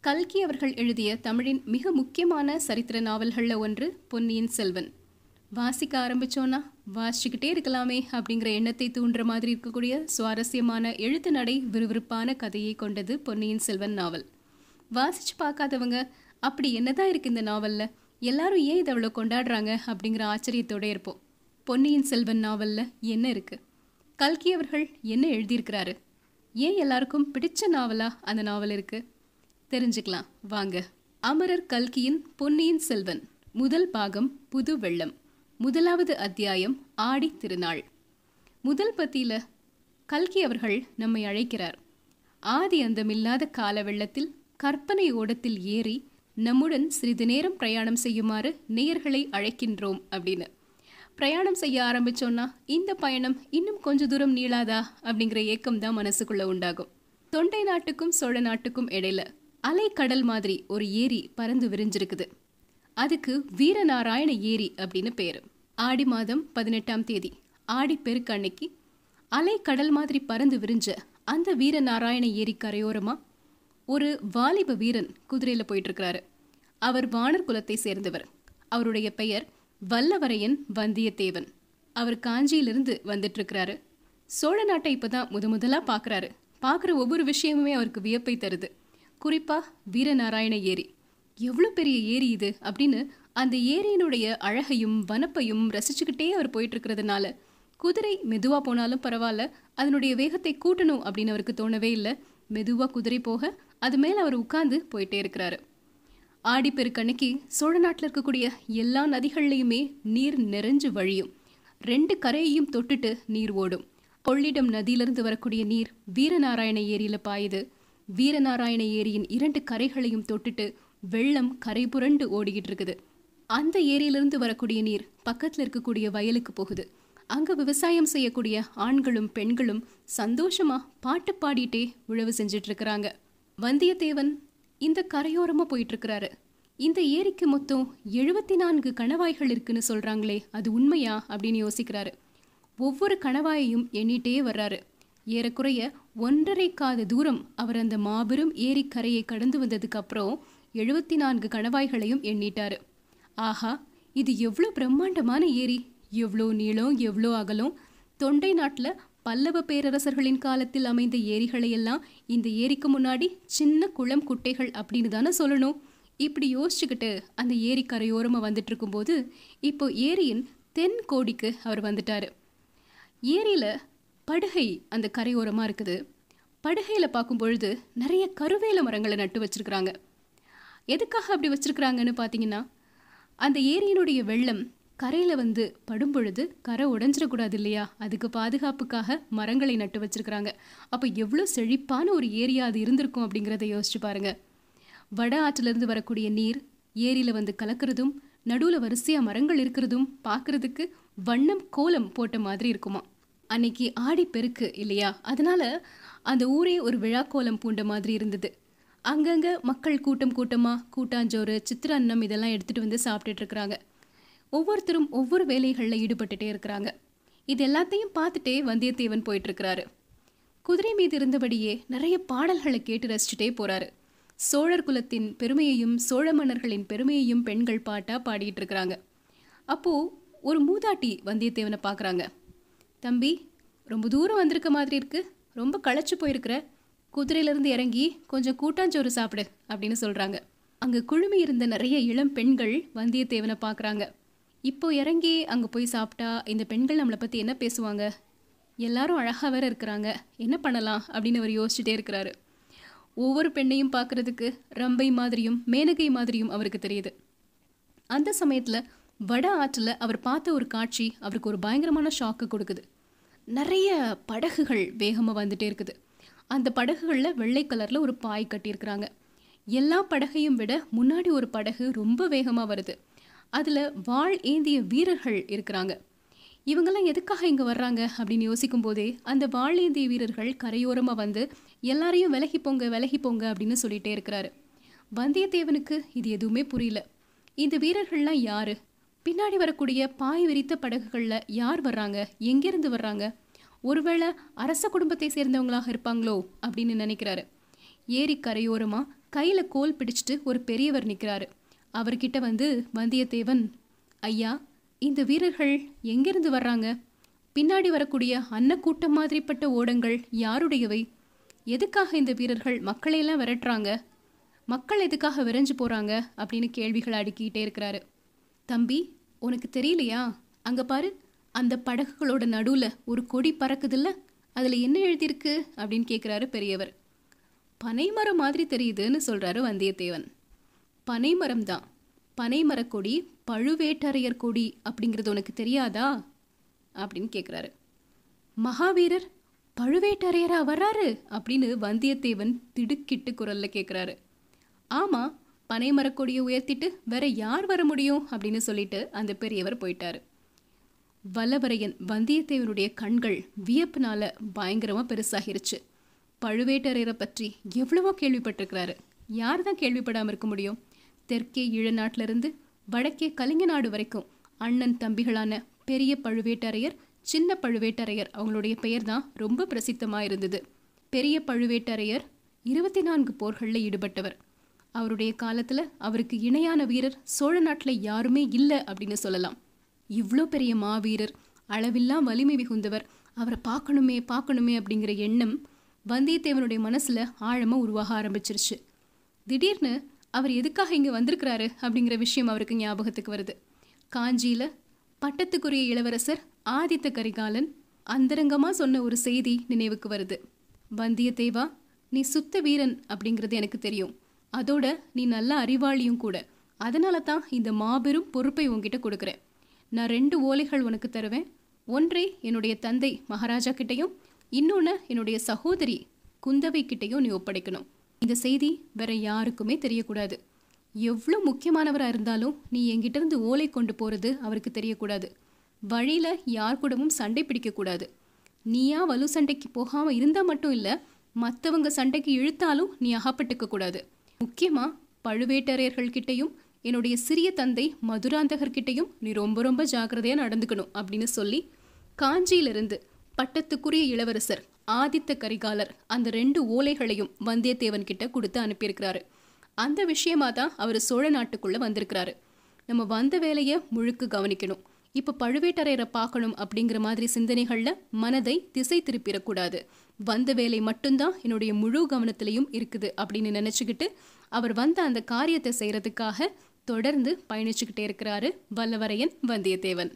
கல்கி அவர்கள் எழுதிய தமிழின் மிக முக்கியமான சரித்திர நாவல்களில் ஒன்று பொன்னியின் செல்வன். வாசிக்க ஆரம்பிச்சோன்னா வாசிச்சுக்கிட்டே இருக்கலாமே அப்படிங்கிற எண்ணத்தை தூண்டுற மாதிரி இருக்கக்கூடிய சுவாரஸ்யமான எழுத்து நடை விறுவிறுப்பான கதையை கொண்டது பொன்னியின் செல்வன் நாவல். வாசிச்சு பார்க்காதவங்க அப்படி என்னதான் இருக்கு இந்த நாவல்ல? எல்லாரும் ஏன் இதை அவ்வளோ கொண்டாடுறாங்க அப்படிங்கிற ஆச்சரியத்தோட இருப்போம். பொன்னியின் செல்வன் நாவல்ல என்ன இருக்கு? கல்கி அவர்கள் என்ன எழுதியிருக்கிறாரு? ஏன் எல்லாருக்கும் பிடிச்ச நாவலா அந்த நாவல் இருக்கு? தெரிஞ்சுக்கலாம். வாங்க. அமரர் கல்கியின் பொன்னியின் செல்வன். முதல் பாகம் புது வெள்ளம். முதலாவது அத்தியாயம் ஆடி திருநாள். முதல் பத்தியில கல்கி அவர்கள் நம்மை அழைக்கிறார். ஆதி அந்தமில்லாத கால வெள்ளத்தில் கற்பனை ஓடத்தில் ஏறி நம்முடன் சிறிது நேரம் பிரயாணம் செய்யுமாறு நேயர்களை அழைக்கின்றோம் அப்படின்னு. பிரயாணம் செய்ய ஆரம்பிச்சோன்னா இந்த பயணம் இன்னும் கொஞ்ச தூரம் நீளாதா அப்படிங்கிற ஏக்கம் தான் மனசுக்குள்ள உண்டாகும். தொண்டை நாட்டுக்கும் சோழ நாட்டுக்கும் இடையில அலை கடல் மாதிரி ஒரு ஏரி பறந்து விரிஞ்சிருக்குது. அதுக்கு வீரநாராயண ஏரி அப்படின்னு பேரு. ஆடி மாதம் பதினெட்டாம் தேதி ஆடி பெருக்கு அன்னைக்கு அலை கடல் மாதிரி பறந்து விரிஞ்ச அந்த வீரநாராயண ஏரி கரையோரமா ஒரு வாலிப வீரன் குதிரையில போயிட்டு இருக்கிறாரு அவர் வானர் குலத்தை சேர்ந்தவர். அவருடைய பெயர் வல்லவரையன் வந்தியத்தேவன். அவர் காஞ்சியிலிருந்து வந்துட்டு இருக்கிறாரு சோழ நாட்டை இப்பதான் முத முதலா பாக்குறாரு. பார்க்குற ஒவ்வொரு விஷயமுமே அவருக்கு வியப்பை தருது. குறிப்பாக வீரநாராயண ஏரி. எவ்வளோ பெரிய ஏரி இது? அப்படின்னு அந்த ஏரியினுடைய அழகையும் வனப்பையும் ரசிச்சுக்கிட்டே அவர் போயிட்டு இருக்கிறதுனால குதிரை மெதுவாக போனாலும் பரவாயில்ல அதனுடைய வேகத்தை கூட்டணும் அப்படின்னு அவருக்கு தோணவே இல்லை. மெதுவாக குதிரை போக அது மேலே அவர் உட்கார்ந்து போயிட்டே இருக்கிறாரு. ஆடிப்பெருக்கன்னைக்கு சோழ நாட்டில் இருக்கக்கூடிய எல்லா நதிகள்லையுமே நீர் நிறைஞ்சு வழியும். ரெண்டு கரையையும் தொட்டுட்டு நீர் ஓடும். கொள்ளிடம் நதியிலிருந்து வரக்கூடிய நீர் வீரநாராயண ஏரியில் பாயுது. வீரநாராயண ஏரியின் இரண்டு கரைகளையும் தொட்டுட்டு வெள்ளம் கரை புரண்டு ஓடிக்கிட்டு இருக்குது அந்த ஏரியிலிருந்து வரக்கூடிய நீர் பக்கத்துல இருக்கக்கூடிய வயலுக்கு போகுது. அங்க விவசாயம் செய்யக்கூடிய ஆண்களும் பெண்களும் சந்தோஷமா பாட்டு பாடிட்டே உழவு செஞ்சிட்ருக்கிறாங்க வந்தியத்தேவன் இந்த கரையோரமா போயிட்டுருக்கிறாரு. இந்த ஏரிக்கு மொத்தம் எழுபத்தி நான்கு கணவாய்கள் இருக்குன்னு சொல்றாங்களே அது உண்மையா அப்படின்னு யோசிக்கிறாரு. ஒவ்வொரு கணவாயையும் எண்ணிட்டே வர்றாரு. ஏறக்குறைய ஒன்றரை காத தூரம் அவர் அந்த மாபெரும் ஏரிக்கரையை கடந்து வந்ததுக்கு அப்புறம் எழுபத்தி நான்கு கணவாய்களையும் எண்ணிட்டாரு. ஆஹா இது எவ்வளோ பிரம்மாண்டமான ஏரி. எவ்வளோ நீளம் எவ்வளோ அகலம். தொண்டை நாட்டில் பல்லவ பேரரசர்களின் காலத்தில் அமைந்த ஏரிகளையெல்லாம் இந்த ஏரிக்கு முன்னாடி சின்ன குளம் குட்டைகள் அப்படின்னு தானே சொல்லணும். இப்படி யோசிச்சுக்கிட்டு அந்த ஏரி கரையோரமாக வந்துட்டு இருக்கும்போது இப்போ ஏரியின் தென் கோடிக்கு அவர் வந்துட்டார். ஏரியில் படுகை அந்த கரையோரமாக இருக்குது. படுகையில் பார்க்கும் பொழுது நிறைய கருவேல மரங்களை நட்டு வச்சுருக்குறாங்க. எதுக்காக அப்படி வச்சுருக்குறாங்கன்னு பார்த்தீங்கன்னா அந்த ஏரியினுடைய வெள்ளம் கரையில் வந்து படும்பொழுது கரை உடஞ்சிடக்கூடாது இல்லையா அதுக்கு பாதுகாப்புக்காக மரங்களை நட்டு வச்சிருக்கிறாங்க. அப்போ எவ்வளோ செழிப்பான ஒரு ஏரியா அது இருந்திருக்கும் அப்படிங்கிறத யோசிச்சு பாருங்கள் வட ஆற்றிலிருந்து வரக்கூடிய நீர் ஏரியில் வந்து கலக்கிறதும் நடுவில் வரிசையாக மரங்கள் இருக்கிறதும் பார்க்கறதுக்கு வண்ணம் கோலம் போட்ட மாதிரி இருக்குமா அன்னைக்கு ஆடி பெருக்கு இல்லையா? அதனால அந்த ஊரே ஒரு விழா கோலம் பூண்ட மாதிரி இருந்தது. அங்கங்கே மக்கள் கூட்டம் கூட்டமாக கூட்டாஞ்சோறு சித்திரன்னம் இதெல்லாம் எடுத்துகிட்டு வந்து சாப்பிட்டுட்டு இருக்கிறாங்க. ஒவ்வொருத்தரும் ஒவ்வொரு வேலைகளில் ஈடுபட்டுட்டே இருக்கிறாங்க. இது எல்லாத்தையும் பார்த்துட்டே வந்தியத்தேவன் போயிட்டுருக்கிறாரு. குதிரை மீது இருந்தபடியே நிறைய பாடல்களை கேட்டு ரசிச்சுட்டே போகிறாரு சோழர் குலத்தின் பெருமையையும் சோழ மன்னர்களின் பெருமையையும் பெண்கள் பாட்டாக பாடிட்டு இருக்கிறாங்க. அப்போ ஒரு மூதாட்டி வந்தியத்தேவனை பார்க்குறாங்க. தம்பி ரொம்ப தூரம் வந்திருக்க மாதிரி இருக்கு. ரொம்ப களைச்சு போயிருக்கிற. குதிரையிலேருந்து இறங்கி கொஞ்சம் கூட்டாஞ்சோறு சாப்பிடு அப்படின்னு சொல்கிறாங்க அங்கே குழுமி இருந்த நிறைய இளம் பெண்கள் வந்தியத்தேவனை பார்க்குறாங்க இப்போ இறங்கி அங்கே போய் சாப்பிட்டா இந்த பெண்கள் நம்மளை பற்றி என்ன பேசுவாங்க? எல்லாரும் அழகாக வேற இருக்கிறாங்க. என்ன பண்ணலாம் அப்படின்னு அவர் யோசிச்சுட்டே இருக்கிறாரு. ஒவ்வொரு பெண்ணையும் பார்க்கறதுக்கு ரம்பை மாதிரியும் மேனகை மாதிரியும் அவருக்கு தெரியுது. அந்த சமயத்தில் வட ஆற்றில் அவர் பார்த்த ஒரு காட்சி அவருக்கு ஒரு பயங்கரமான ஷாக்கு கொடுக்குது. நிறைய படகுகள் வேகமாக வந்துட்டே இருக்குது. அந்த படகுகளில் வெள்ளை கலரில் ஒரு பாய் கட்டியிருக்கிறாங்க. எல்லா படகையும் விட முன்னாடி ஒரு படகு ரொம்ப வேகமாக வருது. அதில் வாழ் ஏந்திய வீரர்கள் இருக்கிறாங்க. இவங்கெல்லாம் எதுக்காக இங்கே வர்றாங்க அப்படின்னு யோசிக்கும் போதே அந்த வாழ் ஏந்திய வீரர்கள் கரையோரமாக வந்து எல்லாரையும் விலகி போங்க விலகி போங்க அப்படின்னு சொல்லிகிட்டே இருக்கிறாரு. வந்தியத்தேவனுக்கு இது எதுவுமே புரியல. இந்த வீரர்கள்லாம் யாரு? பின்னாடி வரக்கூடிய பாய் விரித்த படகுகளில் யார் வர்றாங்க? எங்கேருந்து வர்றாங்க? ஒருவேளை அரச குடும்பத்தை சேர்ந்தவங்களாக இருப்பாங்களோ? அப்படின்னு நினைக்கிறாரு. ஏரி கரையோரமா கையில் கோல் பிடிச்சிட்டு ஒரு பெரியவர் நிற்கிறாரு அவர்கிட்ட வந்து வந்தியத்தேவன் ஐயா இந்த வீரர்கள் எங்கிருந்து வர்றாங்க? பின்னாடி வரக்கூடிய அன்னக்கூட்டம் மாதிரிப்பட்ட ஓடங்கள் யாருடையவை? எதுக்காக இந்த வீரர்கள் மக்களையெல்லாம் விரட்டுறாங்க? மக்கள் எதுக்காக விரைஞ்சு போகிறாங்க அப்படின்னு கேள்விகள் அடுக்கிக்கிட்டே இருக்கிறாரு. தம்பி உனக்கு தெரியலையா? அங்க பாரு அந்த படகுகளோட நடுவுல ஒரு கொடி பறக்குதுல்ல? அதுல என்ன எழுதியிருக்கு? அப்படின்னு கேட்குறாரு பெரியவர். பனைமரம் மாதிரி தெரியுதுன்னு சொல்றாரு வந்தியத்தேவன். பனைமரம் தான். பனைமரக் கொடி பழுவேட்டரையர் கொடி அப்படிங்கிறது உனக்கு தெரியாதா? அப்படின்னு கேட்குறாரு மகாவீரர் பழுவேட்டரையரா வர்றாரு? அப்படின்னு வந்தியத்தேவன் திடுக்கிட்டு குரல்ல கேட்குறாரு ஆமா பனை மரக்கொடியை உயர்த்திட்டு வேற யார் வர முடியும்? அப்படின்னு சொல்லிட்டு அந்த பெரியவர் போயிட்டாரு. வல்லவரையன் வந்தியத்தேவனுடைய கண்கள் வியப்புனால பயங்கரமாக பெருசாகிருச்சு. பழுவேட்டரையரை பற்றி எவ்வளவோ கேள்விப்பட்டிருக்கிறாரு. யார் தான் கேள்விப்படாம இருக்க முடியும்? தெற்கே ஈழ நாட்டிலிருந்து வடக்கே கலிங்க நாடு வரைக்கும் அண்ணன் தம்பிகளான பெரிய பழுவேட்டரையர் சின்ன பழுவேட்டரையர் அவங்களுடைய பெயர் தான் ரொம்ப பிரசித்தமாக இருந்தது. பெரிய பழுவேட்டரையர் இருபத்தி நான்கு போர்களில் ஈடுபட்டவர். அவருடைய காலத்துல அவருக்கு இணையான வீரர் சோழ நாட்டில் யாருமே இல்லை அப்படின்னு சொல்லலாம். இவ்வளோ பெரிய மாவீரர் அளவில்லா வலிமை மிகுந்தவர் அவரை பார்க்கணுமே பார்க்கணுமே அப்படிங்கிற எண்ணம் வந்தியத்தேவனுடைய மனசில் ஆழமாக உருவாக ஆரம்பிச்சிருச்சு. திடீர்னு அவர் எதுக்காக இங்கே வந்திருக்கிறாரு அப்படிங்கிற விஷயம் அவருக்கு ஞாபகத்துக்கு வருது. காஞ்சியில பட்டத்துக்குரிய இளவரசர் ஆதித்த கரிகாலன் அந்தரங்கமாக சொன்ன ஒரு செய்தி நினைவுக்கு வருது. வந்தியத்தேவா நீ சுத்த வீரன் அப்படிங்கிறது எனக்கு தெரியும். அதோட நீ நல்ல அறிவாளியும் கூட. அதனால தான் இந்த மாபெரும் பொறுப்பை உன்கிட்ட கொடுக்குறேன். நான் ரெண்டு ஓலைகள் உனக்கு தருவேன். ஒன்றை என்னுடைய தந்தை மகாராஜா கிட்டையும் இன்னொன்று என்னுடைய சகோதரி குந்தவை கிட்டேயும் நீ ஒப்படைக்கணும். இந்த செய்தி வேற யாருக்குமே தெரியக்கூடாது. எவ்வளோ முக்கியமானவராக இருந்தாலும் நீ என்கிட்ட இருந்து ஓலை கொண்டு போகிறது அவருக்கு தெரியக்கூடாது. வழியில் யார் கூடவும் சண்டை பிடிக்கக்கூடாது. நீயா வலு சண்டைக்கு போகாமல் இருந்தால் மட்டும் இல்லை மற்றவங்க சண்டைக்கு இழுத்தாலும் நீ அகப்பட்டுக்க கூடாது முக்கியமாக பழுவேட்டரையர்கள்கிட்டையும் என்னுடைய சிறிய தந்தை மதுராந்தகர்கிட்டையும் நீ ரொம்ப ரொம்ப ஜாக்கிரதையாக நடந்துக்கணும் அப்படின்னு சொல்லி காஞ்சியிலிருந்து பட்டத்துக்குரிய இளவரசர் ஆதித்த கரிகாலர் அந்த ரெண்டு ஓலைகளையும் வந்தியத்தேவன் கிட்ட கொடுத்து அனுப்பியிருக்கிறாரு. அந்த விஷயமா தான் அவர் சோழ நாட்டுக்குள்ள வந்திருக்கிறாரு. நம்ம வந்த வேலையை முழுக்க கவனிக்கணும். இப்போ பழுவேட்டரையரை பார்க்கணும் அப்படிங்கிற மாதிரி சிந்தனைகளில் மனதை திசை திருப்பிடக்கூடாது. வந்த வேலை மட்டும்தான் என்னுடைய முழு கவனத்திலையும் இருக்குது அப்படின்னு நினச்சிக்கிட்டு அவர் வந்த அந்த காரியத்தை செய்யறதுக்காக தொடர்ந்து பயணிச்சுக்கிட்டே இருக்கிறாரு வல்லவரையன் வந்தியத்தேவன்.